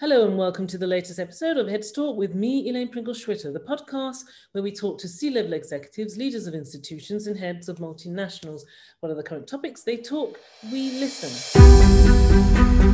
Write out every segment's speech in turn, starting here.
Hello and welcome to the latest episode of Heads Talk with me, Elaine Pringle Schwitter, the podcast where we talk to C level executives, leaders of institutions, and heads of multinationals. What are the current topics? They talk, we listen.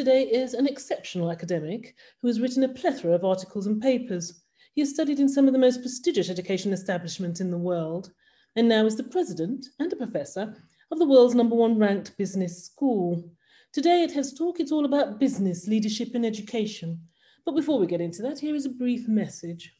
Today is an exceptional academic who has written a plethora of articles and papers. He has studied in some of the most prestigious education establishments in the world and now is the president and a professor of the world's number one ranked business school. Today at Heads Talk, it's all about business, leadership, and education. But before we get into that, here is a brief message.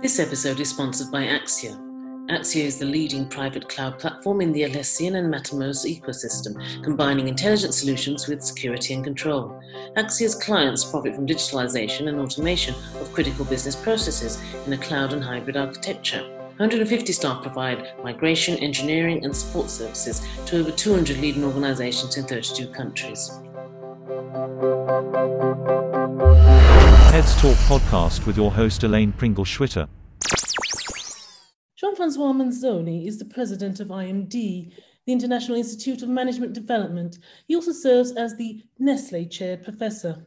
This episode is sponsored by Axia. Axia is the leading private cloud platform in the Atlassian and Mattermost ecosystem, combining intelligent solutions with security and control. Axia's clients profit from digitalization and automation of critical business processes in a cloud and hybrid architecture. 150 staff provide migration, engineering, and support services to over 200 leading organizations in 32 countries. Heads Talk podcast with your host Elaine Pringle Schwitter. Jean-Francois Manzoni is the president of IMD, the International Institute of Management Development. He also serves as the Nestle Chair professor.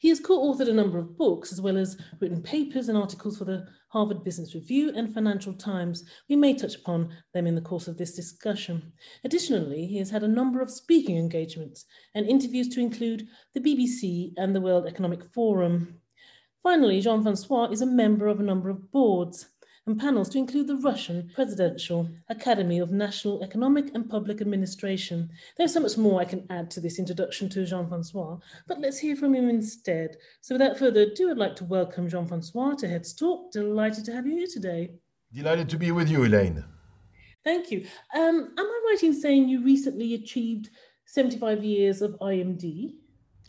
He has co-authored a number of books as well as written papers and articles for the Harvard Business Review and Financial Times. We may touch upon them in the course of this discussion. Additionally, he has had a number of speaking engagements and interviews to include the BBC and the World Economic Forum. Finally, Jean-Francois is a member of a number of boards and panels to include the Russian Presidential Academy of National Economic and Public Administration. There's so much more I can add to this introduction to Jean Francois, but let's hear from him instead. So, without further ado, I'd like to welcome Jean Francois to Heads Talk. Delighted to have you here today. Delighted to be with you, Elaine. Thank you. Um, am I right in saying you recently achieved 75 years of IMD?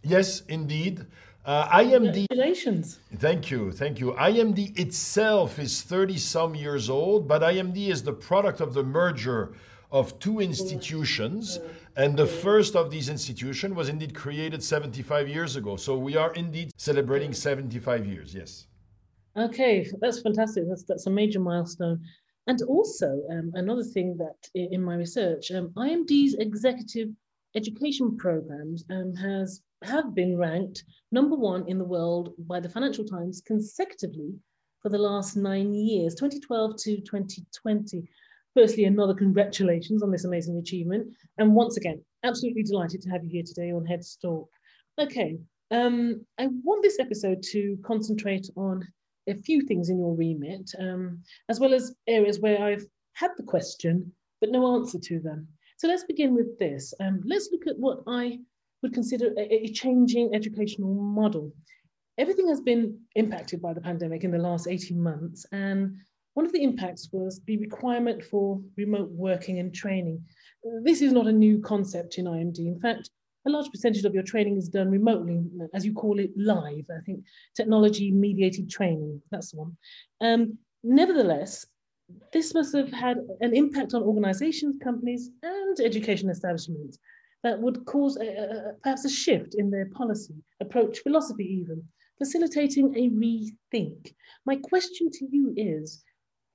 Yes, indeed. Uh, IMD. Congratulations. Thank you. Thank you. IMD itself is 30 some years old, but IMD is the product of the merger of two institutions. And the first of these institutions was indeed created 75 years ago. So we are indeed celebrating 75 years. Yes. Okay, that's fantastic. That's, that's a major milestone. And also, um, another thing that in my research, um, IMD's executive education programs um, has have been ranked number one in the world by the Financial Times consecutively for the last nine years, 2012 to 2020. Firstly, another congratulations on this amazing achievement. And once again, absolutely delighted to have you here today on Heads Talk. Okay, um, I want this episode to concentrate on a few things in your remit, um, as well as areas where I've had the question, but no answer to them. So let's begin with this. Um, let's look at what I would consider a, a changing educational model. Everything has been impacted by the pandemic in the last 18 months, and one of the impacts was the requirement for remote working and training. This is not a new concept in IMD. In fact, a large percentage of your training is done remotely, as you call it, live. I think technology mediated training, that's the one. Um, nevertheless, this must have had an impact on organizations, companies, and education establishments that would cause a, a, perhaps a shift in their policy, approach, philosophy, even, facilitating a rethink. My question to you is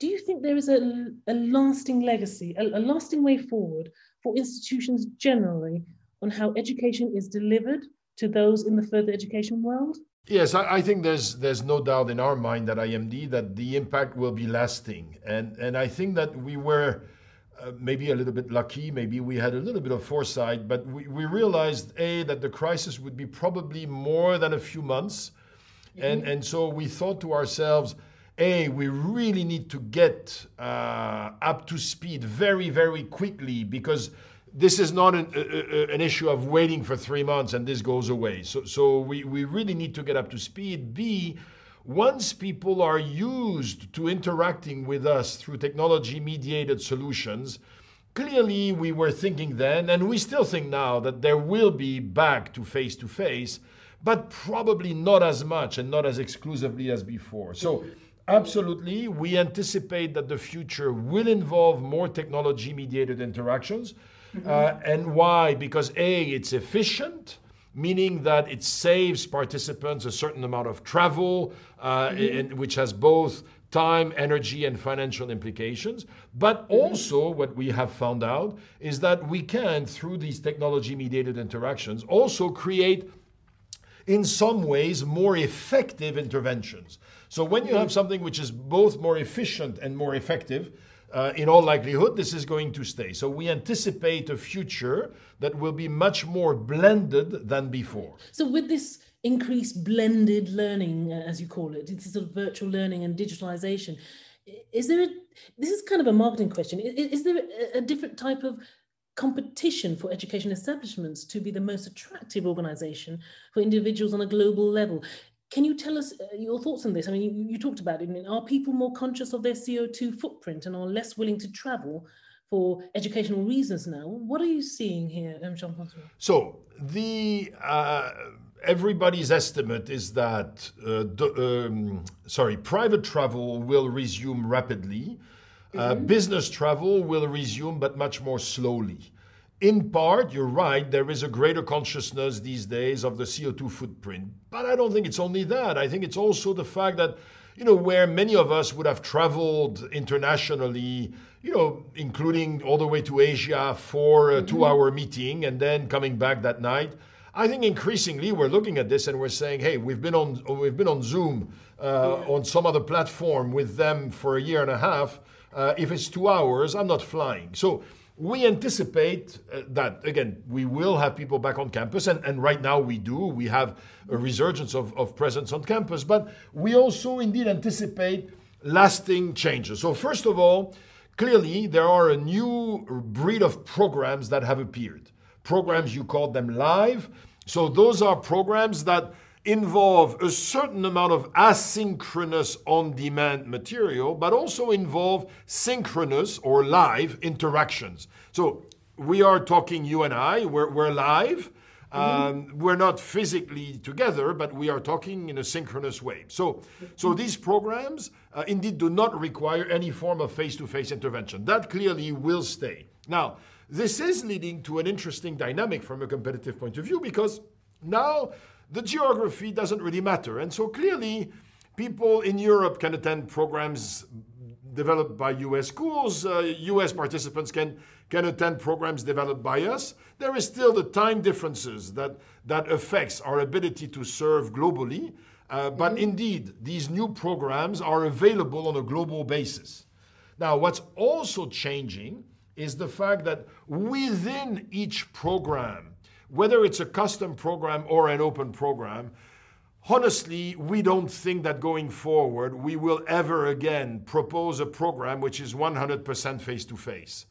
do you think there is a, a lasting legacy, a, a lasting way forward for institutions generally on how education is delivered to those in the further education world? Yes, I, I, think there's there's no doubt in our mind that IMD that the impact will be lasting, and and I think that we were uh, maybe a little bit lucky, maybe we had a little bit of foresight, but we, we realized a that the crisis would be probably more than a few months, mm-hmm. and and so we thought to ourselves, a we really need to get uh, up to speed very very quickly because this is not an, a, an issue of waiting for three months and this goes away. So so we we really need to get up to speed. B once people are used to interacting with us through technology mediated solutions, clearly we were thinking then, and we still think now, that there will be back to face to face, but probably not as much and not as exclusively as before. So Absolutely. We anticipate that the future will involve more technology mediated interactions. Mm-hmm. Uh, and why? Because A, it's efficient, meaning that it saves participants a certain amount of travel, uh, mm-hmm. which has both time, energy, and financial implications. But mm-hmm. also, what we have found out is that we can, through these technology mediated interactions, also create, in some ways, more effective interventions. So, when you have something which is both more efficient and more effective, uh, in all likelihood, this is going to stay. So we anticipate a future that will be much more blended than before. So with this increased blended learning, uh, as you call it, it's sort of virtual learning and digitalization. Is there a, this is kind of a marketing question. Is, there a different type of competition for education establishments to be the most attractive organization for individuals on a global level? Can you tell us uh, your thoughts on this? I mean, you, you talked about it. I mean, are people more conscious of their CO2 footprint and are less willing to travel for educational reasons now? What are you seeing here, um, Jean-François? So the uh, everybody's estimate is that uh, the, um, sorry, private travel will resume rapidly. Uh, mm-hmm. business travel will resume, but much more slowly in part, you're right, there is a greater consciousness these days of the CO2 footprint. But I don't think it's only that. I think it's also the fact that, you know, where many of us would have traveled internationally, you know, including all the way to Asia for a mm-hmm. two hour meeting and then coming back that night. I think increasingly we're looking at this and we're saying, hey, we've been on we've been on Zoom uh, yeah. on some other platform with them for a year and a half. Uh, if it's two hours, I'm not flying. So we anticipate uh, that again we will have people back on campus and, and right now we do. We have a resurgence of, of presence on campus but we also indeed anticipate lasting changes. So first of all clearly there are a new breed of programs that have appeared. Programs you call them live. So those are programs that involve a certain amount of asynchronous on demand material, but also involve synchronous or live interactions. So we are talking, you and I, we're, we're live. Um, mm-hmm. we're not physically together, but we are talking in a synchronous way. So, so these programs uh, indeed do not require any form of face to face intervention. That clearly will stay. Now, this is leading to an interesting dynamic from a competitive point of view because now the geography doesn't really matter. And so clearly, people in Europe can attend programs developed by US schools. Uh, US participants can, can attend programs developed by us. There is still the time differences that, that affects our ability to serve globally. Uh, but mm-hmm. indeed, these new programs are available on a global basis. Now, what's also changing is the fact that within each program, whether it's a custom program or an open program, honestly, we don't think that going forward we will ever again propose a program which is 100% face to face.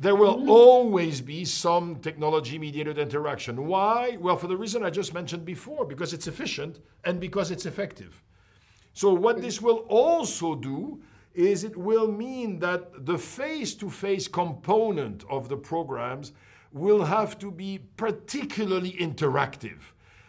There will mm-hmm. always be some technology mediated interaction. Why? Well, for the reason I just mentioned before, because it's efficient and because it's effective. So, what this will also do is it will mean that the face to face component of the programs will have to be particularly interactive.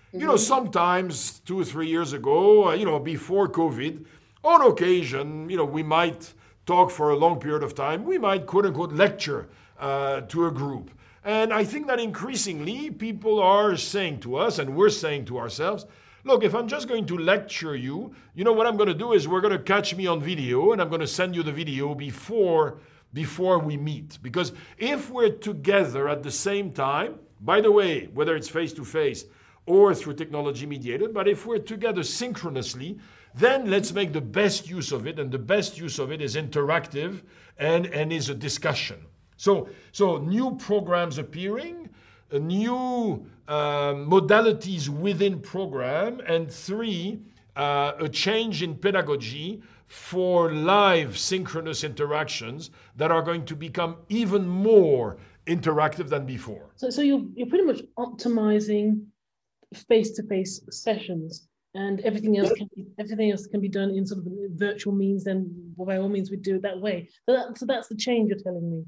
Mm-hmm. You know, mm-hmm. sometimes two or three years ago, uh, you know, before COVID, on occasion, you know, we might talk for a long period of time. We might, quote unquote, lecture uh, to a group. And I think that increasingly people are saying to us, and we're saying to ourselves, look, if I'm just going to lecture you, you know what I'm going to do is we're going to catch me on video and I'm going to send you the video before before we meet. Because if we're together at the same time, by the way, whether it's face to face or through technology mediated, but if we're together synchronously, then let's make the best use of it. And the best use of it is interactive and, and is a discussion. So, so new programs appearing, new uh, modalities within program, and three, uh, a change in pedagogy for live synchronous interactions that are going to become even more interactive than before. So, so you're, you're pretty much optimizing face-to-face sessions and everything else can be, everything else can be done in sort of virtual means then by all means we do it that way so, that, so that's the change you're telling me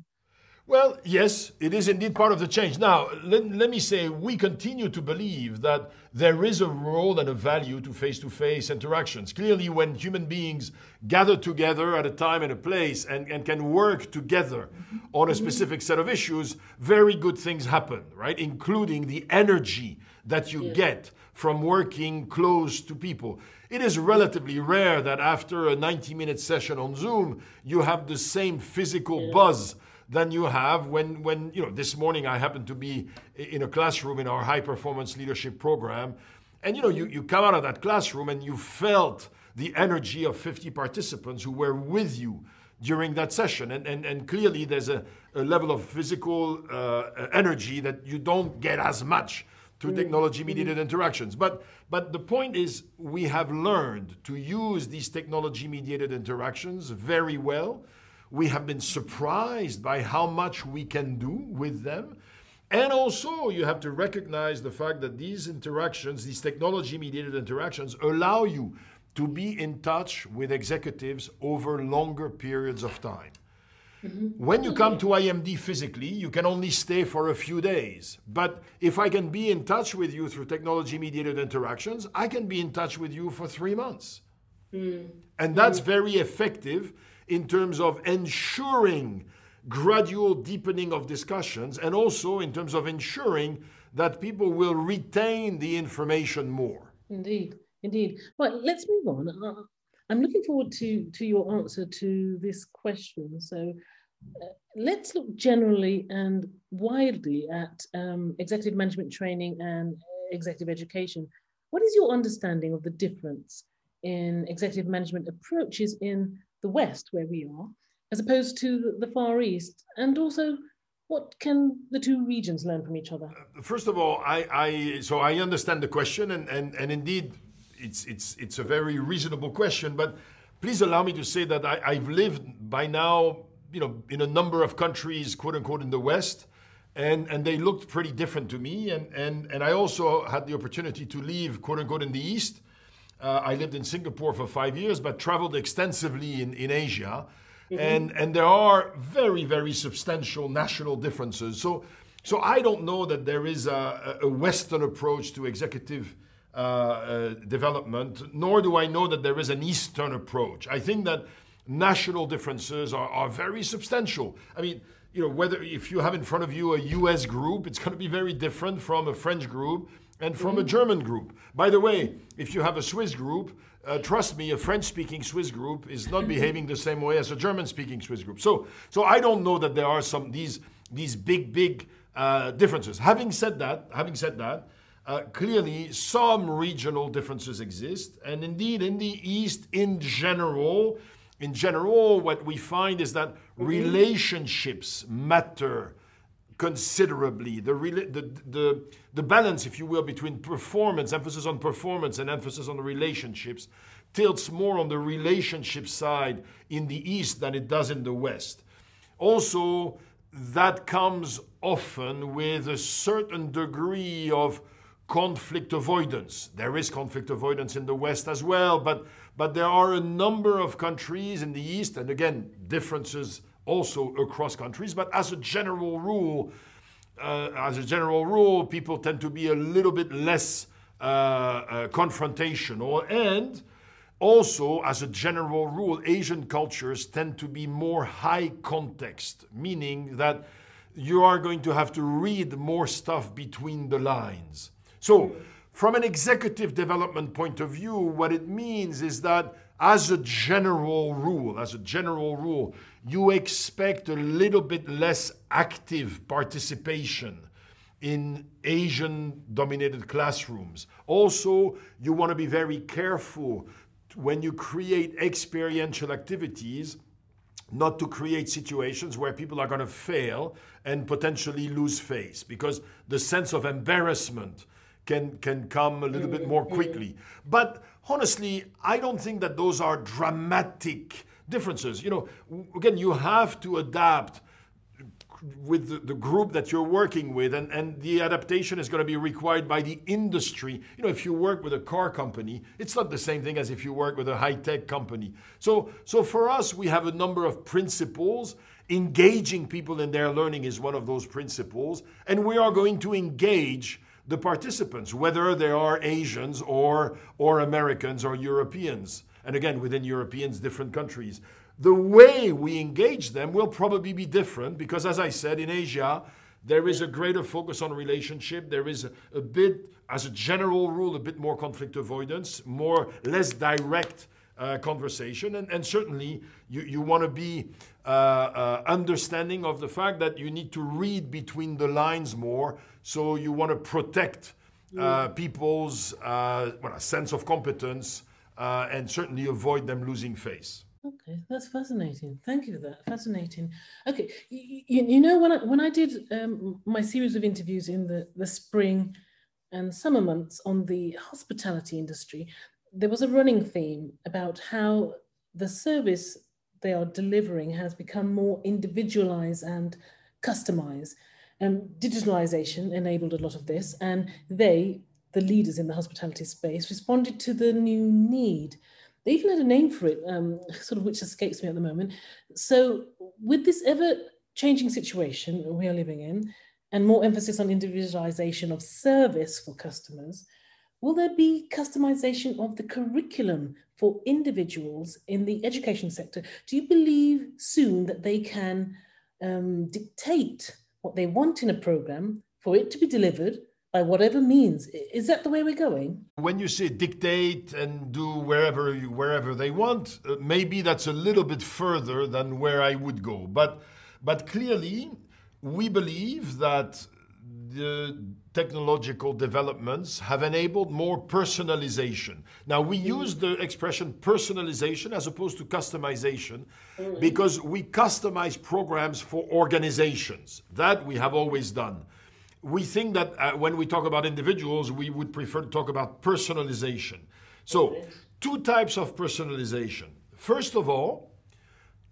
Well, yes, it is indeed part of the change. Now, let, let me say, we continue to believe that there is a role and a value to face to face interactions. Clearly, when human beings gather together at a time and a place and, and can work together on a specific set of issues, very good things happen, right? Including the energy that you get from working close to people. It is relatively rare that after a 90 minute session on Zoom, you have the same physical buzz than you have when, when you know, this morning I happened to be in a classroom in our high performance leadership program. And, you know, you, you come out of that classroom and you felt the energy of 50 participants who were with you during that session. And, and, and clearly there's a, a level of physical uh, energy that you don't get as much through technology mediated interactions. But, but the point is, we have learned to use these technology mediated interactions very well we have been surprised by how much we can do with them. And also, you have to recognize the fact that these interactions, these technology mediated interactions, allow you to be in touch with executives over longer periods of time. Mm-hmm. When you come to IMD physically, you can only stay for a few days. But if I can be in touch with you through technology mediated interactions, I can be in touch with you for three months. Mm. And that's very effective in terms of ensuring gradual deepening of discussions and also in terms of ensuring that people will retain the information more. Indeed, indeed. Right, let's move on. Uh, I'm looking forward to, to your answer to this question. So uh, let's look generally and widely at um, executive management training and executive education. What is your understanding of the difference in executive management approaches in the West, where we are, as opposed to the Far East? And also, what can the two regions learn from each other? Uh, first of all, I, I so I understand the question, and, and, and indeed, it's, it's, it's a very reasonable question. But please allow me to say that I, I've lived by now, you know, in a number of countries, quote unquote, in the West and and they looked pretty different to me and and and I also had the opportunity to live quote unquote in the east uh, I lived in Singapore for five years, but traveled extensively in, in Asia. Mm-hmm. And, and there are very, very substantial national differences. So, so I don't know that there is a, a Western approach to executive uh, uh, development, nor do I know that there is an Eastern approach. I think that national differences are, are very substantial. I mean, you know, whether if you have in front of you a US group, it's going to be very different from a French group and from a German group. By the way, if you have a Swiss group, uh, trust me, a French-speaking Swiss group is not behaving the same way as a German-speaking Swiss group. So, so I don't know that there are some these these big big uh, differences. Having said that, having said that, uh, clearly some regional differences exist, and indeed in the East, in general, in general, what we find is that mm-hmm. relationships matter considerably. The, the, the, the balance, if you will, between performance, emphasis on performance, and emphasis on the relationships tilts more on the relationship side in the East than it does in the West. Also, that comes often with a certain degree of conflict avoidance. There is conflict avoidance in the West as well, but, but there are a number of countries in the East, and again, differences also across countries. But as a general rule, uh, as a general rule, people tend to be a little bit less uh, uh, confrontational. And also, as a general rule, Asian cultures tend to be more high context, meaning that you are going to have to read more stuff between the lines. So, from an executive development point of view, what it means is that as a general rule, as a general rule, you expect a little bit less active participation in Asian dominated classrooms. Also, you want to be very careful when you create experiential activities not to create situations where people are going to fail and potentially lose face because the sense of embarrassment can can come a little bit more quickly but honestly i don't think that those are dramatic differences. You know, again, you have to adapt with the, group that you're working with and, and the adaptation is going to be required by the industry. You know if you work with a car company it's not the same thing as if you work with a high-tech company. So so for us we have a number of principles. Engaging people in their learning is one of those principles and we are going to engage the participants whether they are asians or or americans or europeans and again within europeans different countries the way we engage them will probably be different because, as I said, in Asia, there is a greater focus on relationship. There is a, a, bit, as a general rule, a bit more conflict avoidance, more less direct uh, conversation, and, and, certainly you, you want to be uh, uh, understanding of the fact that you need to read between the lines more. So you want to protect uh, people's uh, well, sense of competence uh, and certainly avoid them losing face. Okay, that's fascinating. Thank you for that. Fascinating. Okay, you, you know when I when I did um, my series of interviews in the the spring and summer months on the hospitality industry, there was a running theme about how the service they are delivering has become more individualized and customized. And digitalization enabled a lot of this, and they, the leaders in the hospitality space, responded to the new need they even had a name for it, um, sort of which escapes me at the moment. So, with this ever changing situation we are living in, and more emphasis on individualization of service for customers, will there be customization of the curriculum for individuals in the education sector? Do you believe soon that they can um, dictate what they want in a program for it to be delivered by whatever means. Is that the way we're going? When you say dictate and do wherever wherever they want, uh, maybe that's a little bit further than where I would go. But but clearly, we believe that the technological developments have enabled more personalization. Now, we mm. use the expression personalization as opposed to customization mm. because we customize programs for organizations. That we have always done we think that uh, when we talk about individuals, we would prefer to talk about personalization. So, two types of personalization. First of all,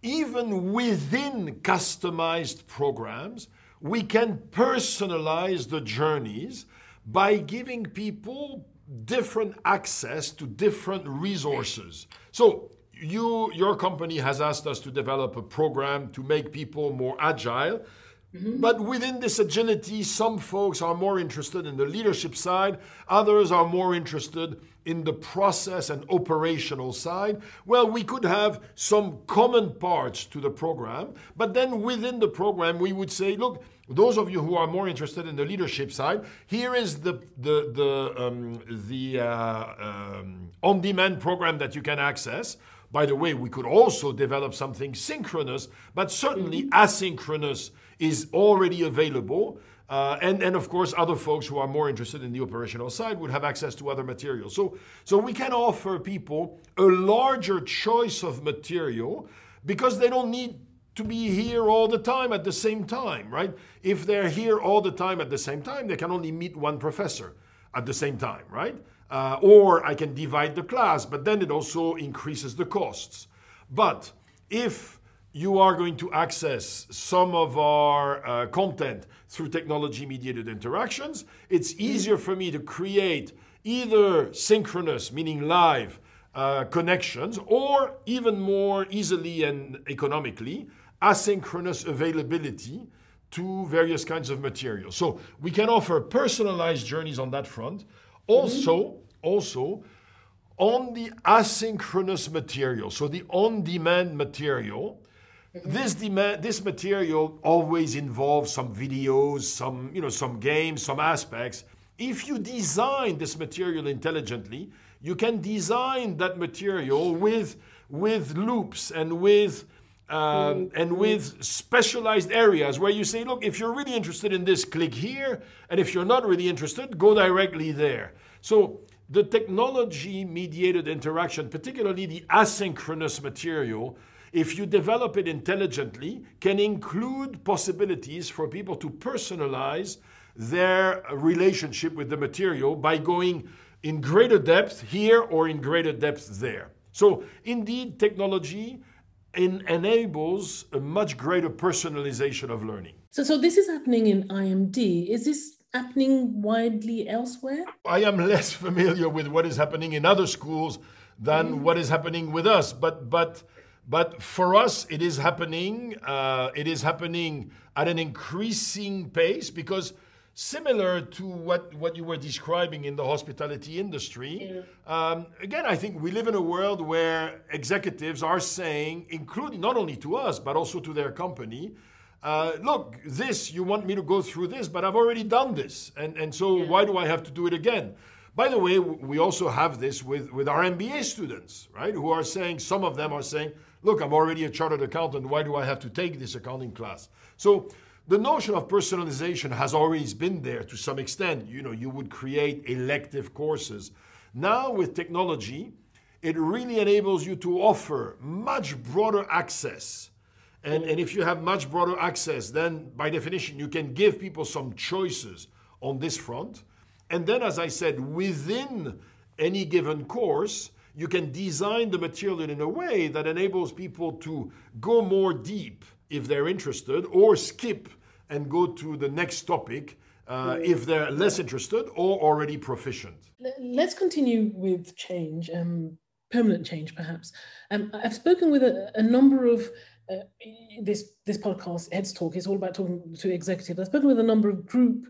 even within customized programs, we can personalize the journeys by giving people different access to different resources. So, you, your company has asked us to develop a program to make people more agile. Mm-hmm. But within this agility, some folks are more interested in the leadership side, others are more interested in the process and operational side. Well, we could have some common parts to the program, but then within the program, we would say, look, those of you who are more interested in the leadership side, here is the the the um, the uh, um, on-demand program that you can access. By the way, we could also develop something synchronous, but certainly mm-hmm. asynchronous is already available. Uh, and, and of course, other folks who are more interested in the operational side would have access to other materials. So, so we can offer people a larger choice of material because they don't need to be here all the time at the same time, right? If they're here all the time at the same time, they can only meet one professor at the same time, right? Uh, or I can divide the class, but then it also increases the costs. But if you are going to access some of our uh, content through technology mediated interactions. It's easier for me to create either synchronous, meaning live uh, connections, or even more easily and economically, asynchronous availability to various kinds of materials. So we can offer personalized journeys on that front. Also, also on the asynchronous material, so the on demand material, this demand, this material always involves some videos, some you know, some games, some aspects. If you design this material intelligently, you can design that material with with loops and with um, and with specialized areas where you say, look, if you're really interested in this, click here, and if you're not really interested, go directly there. So the technology mediated interaction, particularly the asynchronous material, if you develop it intelligently, can include possibilities for people to personalize their relationship with the material by going in greater depth here or in greater depth there. So, indeed, technology in, enables a much greater personalization of learning. So, so this is happening in IMD. Is this happening widely elsewhere? I am less familiar with what is happening in other schools than mm. what is happening with us, but but but for us, it is happening. Uh, it is happening at an increasing pace because similar to what, what you were describing in the hospitality industry. Yeah. Um, again, I think we live in a world where executives are saying, including not only to us, but also to their company, uh, look, this, you want me to go through this, but I've already done this. And, and so yeah. why do I have to do it again? By the way, we also have this with, with our MBA students, right? Who are saying, some of them are saying, look, I'm already a chartered accountant. Why do I have to take this accounting class? So the notion of personalization has always been there to some extent. You know, you would create elective courses. Now with technology, it really enables you to offer much broader access. And, and if you have much broader access, then by definition, you can give people some choices on this front. And then, as I said, within any given course, you can design the material in a way that enables people to go more deep if they're interested or skip and go to the next topic uh, if they're less interested or already proficient. Let's continue with change, um, permanent change perhaps. Um, I've spoken with a, a number of uh, this this podcast, Heads Talk, is all about talking to executives. I've spoken with a number of group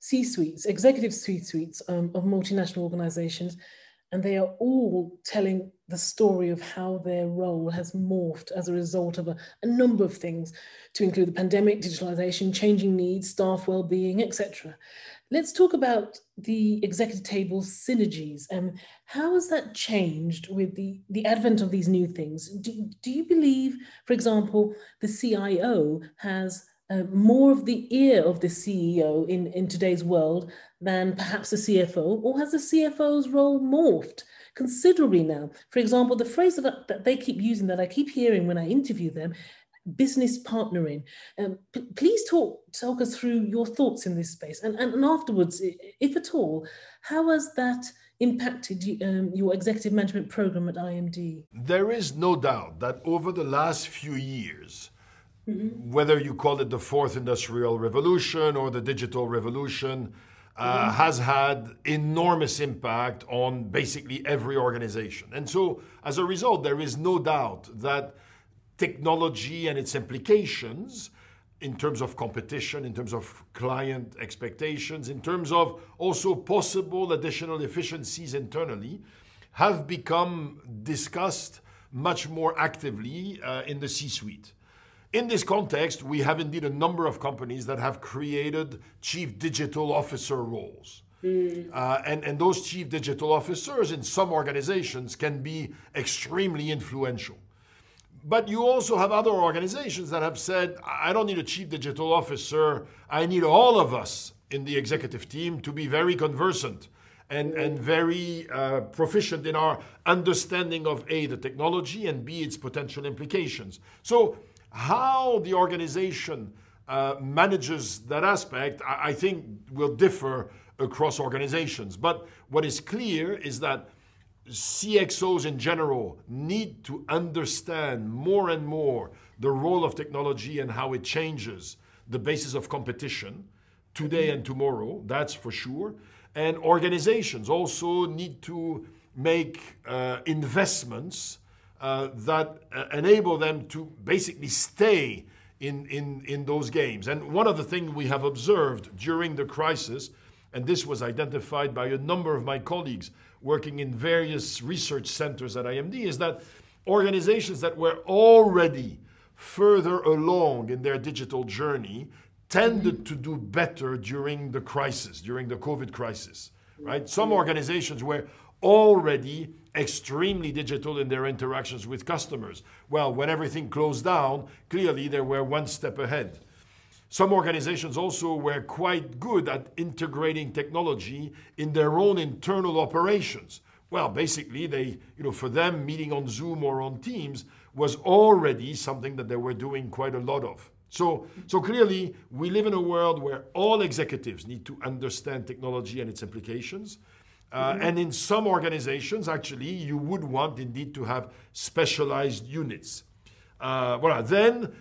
C-suites, executive C-suites um, of multinational organizations, and they are all telling the story of how their role has morphed as a result of a, a number of things, to include the pandemic, digitalization, changing needs, staff well-being, etc. Let's talk about the executive table synergies and um, how has that changed with the, the advent of these new things? Do, do you believe, for example, the CIO has uh, more of the ear of the CEO in, in today's world than perhaps the CFO, or has the CFO's role morphed considerably now? For example, the phrase that, that they keep using, that I keep hearing when I interview them, business partnering. Um, p- please talk talk us through your thoughts in this space, and and, and afterwards, if at all, how has that impacted um, your executive management program at IMD? There is no doubt that over the last few years Mm-hmm. Whether you call it the fourth industrial revolution or the digital revolution, uh, mm-hmm. has had enormous impact on basically every organization. And so, as a result, there is no doubt that technology and its implications in terms of competition, in terms of client expectations, in terms of also possible additional efficiencies internally, have become discussed much more actively uh, in the C suite. In this context, we have indeed a number of companies that have created chief digital officer roles. Mm. Uh, and, and those chief digital officers in some organizations can be extremely influential. But you also have other organizations that have said, I don't need a chief digital officer, I need all of us in the executive team to be very conversant and, and very uh, proficient in our understanding of A, the technology, and B, its potential implications. So how the organization uh, manages that aspect, I, I think, will differ across organizations. But what is clear is that CXOs in general need to understand more and more the role of technology and how it changes the basis of competition today and tomorrow, that's for sure. And organizations also need to make uh, investments uh, that uh, enable them to basically stay in, in, in those games. And one of the things we have observed during the crisis, and this was identified by a number of my colleagues working in various research centers at IMD, is that organizations that were already further along in their digital journey tended to do better during the crisis, during the COVID crisis, right? Some organizations were already extremely digital in their interactions with customers. Well, when everything closed down, clearly they were one step ahead. Some organizations also were quite good at integrating technology in their own internal operations. Well, basically, they, you know, for them, meeting on Zoom or on Teams was already something that they were doing quite a lot of. So, so clearly, we live in a world where all executives need to understand technology and its implications. Uh. And in some organizations, actually, you would want indeed to have specialized units. Uh, voilà. Then,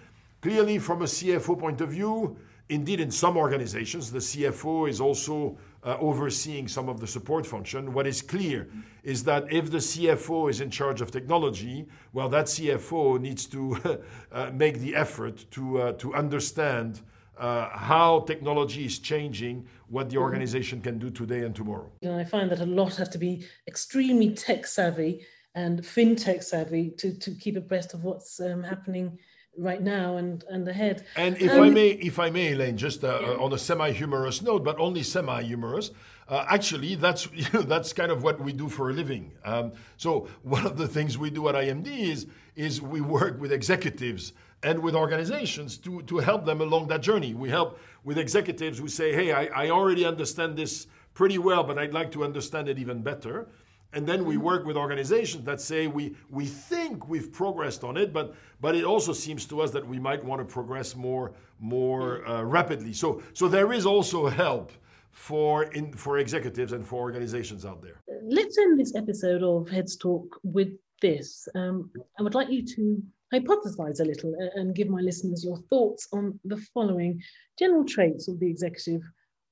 clearly, from a CFO point of view, indeed, in some organizations, the CFO is also uh, overseeing some of the support function. What is clear is that if the CFO is in charge of technology, well, that CFO needs to uh, make the effort to, uh, to understand uh, how technology is changing what the mm-hmm. organization can do today and tomorrow. And I find that a lot have to be extremely tech savvy and fintech savvy to, to keep abreast of what's um, happening right now and, and ahead. And if um, I may, if I may, Elaine, just uh, yeah. on a semi-humorous note, but only semi-humorous. Uh, actually, that's you know, that's kind of what we do for a living. Um, so one of the things we do at IMD is is we work with executives and with organizations to to help them along that journey. We help with executives who say, "Hey, I, I already understand this pretty well, but I'd like to understand it even better." And then we work with organizations that say we, we think we've progressed on it, but, but it also seems to us that we might want to progress more, more uh, rapidly. So, so there is also help for, in, for executives and for organizations out there. Let's end this episode of Heads Talk with this. Um, I would like you to hypothesize a little and give my listeners your thoughts on the following general traits of the executive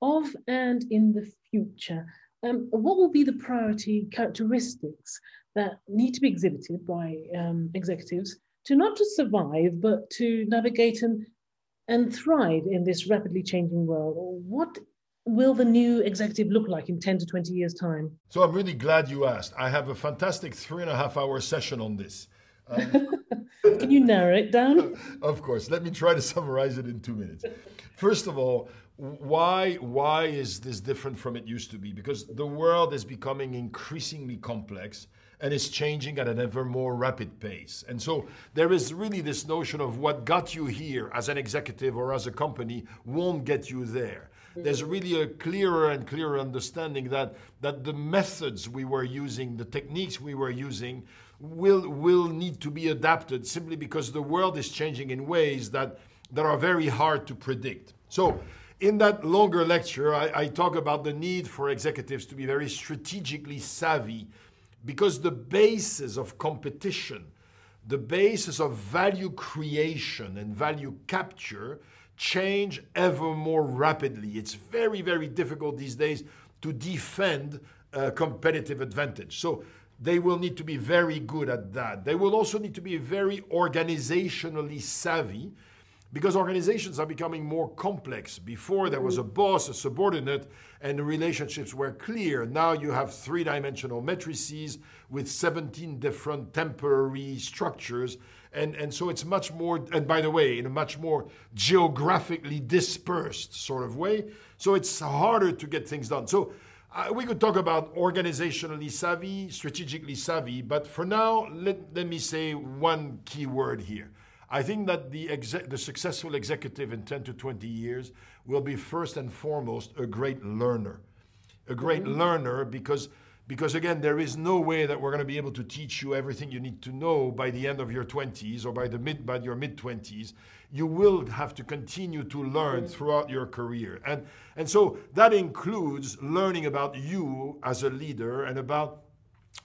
of and in the future um, what will be the priority characteristics that need to be exhibited by um, executives to not just survive, but to navigate and, and thrive in this rapidly changing world? What will the new executive look like in 10 to 20 years' time? So I'm really glad you asked. I have a fantastic three and a half hour session on this. Um, Can you narrow it down? of course. Let me try to summarize it in two minutes. First of all, why why is this different from it used to be? Because the world is becoming increasingly complex and is changing at an ever more rapid pace. And so there is really this notion of what got you here as an executive or as a company won't get you there. There's really a clearer and clearer understanding that, that the methods we were using, the techniques we were using, will, will need to be adapted simply because the world is changing in ways that, that are very hard to predict. So in that longer lecture, I, I, talk about the need for executives to be very strategically savvy because the basis of competition, the basis of value creation and value capture change ever more rapidly. It's very, very difficult these days to defend a competitive advantage. So they will need to be very good at that. They will also need to be very organizationally savvy because organizations are becoming more complex. Before there was a mm-hmm. boss, a subordinate, and the relationships were clear. Now you have three dimensional matrices with 17 different temporary structures. And, and so it's much more, and by the way, in a much more geographically dispersed sort of way. So it's harder to get things done. So uh, we could talk about organizationally savvy, strategically savvy, but for now, let, let me say one key word here I think that the, exec- the successful executive in 10 to 20 years will be first and foremost a great learner. A great mm-hmm. learner because, because, again, there is no way that we're going to be able to teach you everything you need to know by the end of your 20s or by, the mid, by your mid 20s. You will have to continue to learn mm-hmm. throughout your career. And, and so that includes learning about you as a leader and about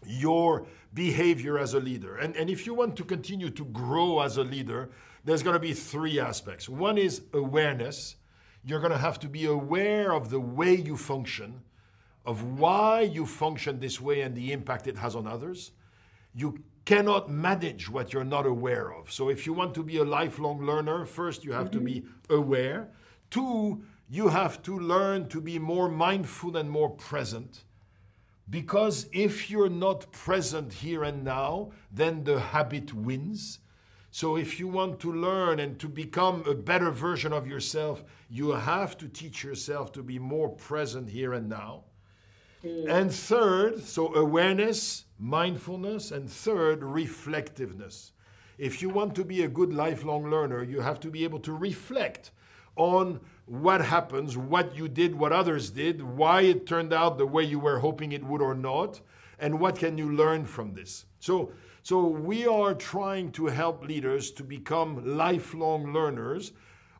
your behavior as a leader. And, and if you want to continue to grow as a leader, there's going to be three aspects. One is awareness. You're going to have to be aware of the way you function, of why you function this way and the impact it has on others. You cannot manage what you're not aware of. So if you want to be a lifelong learner, first you have mm-hmm. to be aware. Two, you have to learn to be more mindful and more present. Because if you're not present here and now, then the habit wins. So if you want to learn and to become a better version of yourself, you have to teach yourself to be more present here and now. Mm. And third, so awareness, mindfulness, and third, reflectiveness. If you want to be a good lifelong learner, you have to be able to reflect on what happens, what you did, what others did, why it turned out the way you were hoping it would or not, and what can you learn from this. So, so we are trying to help leaders to become lifelong learners.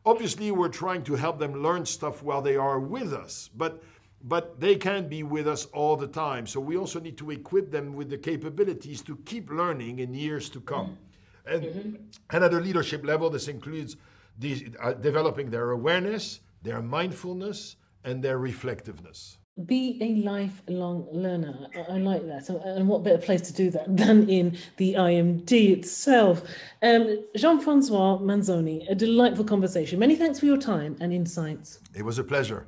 Obviously, we're trying to help them learn stuff while they are with us, but but they can't be with us all the time. So we also need to equip them with the capabilities to keep learning in years to come. And, mm-hmm. and at a leadership level, this includes the, uh, developing their awareness, their mindfulness, and their reflectiveness. Be a lifelong learner. I, I like that. And what better place to do that than in the IMD itself? Um, Jean Francois Manzoni, a delightful conversation. Many thanks for your time and insights. It was a pleasure.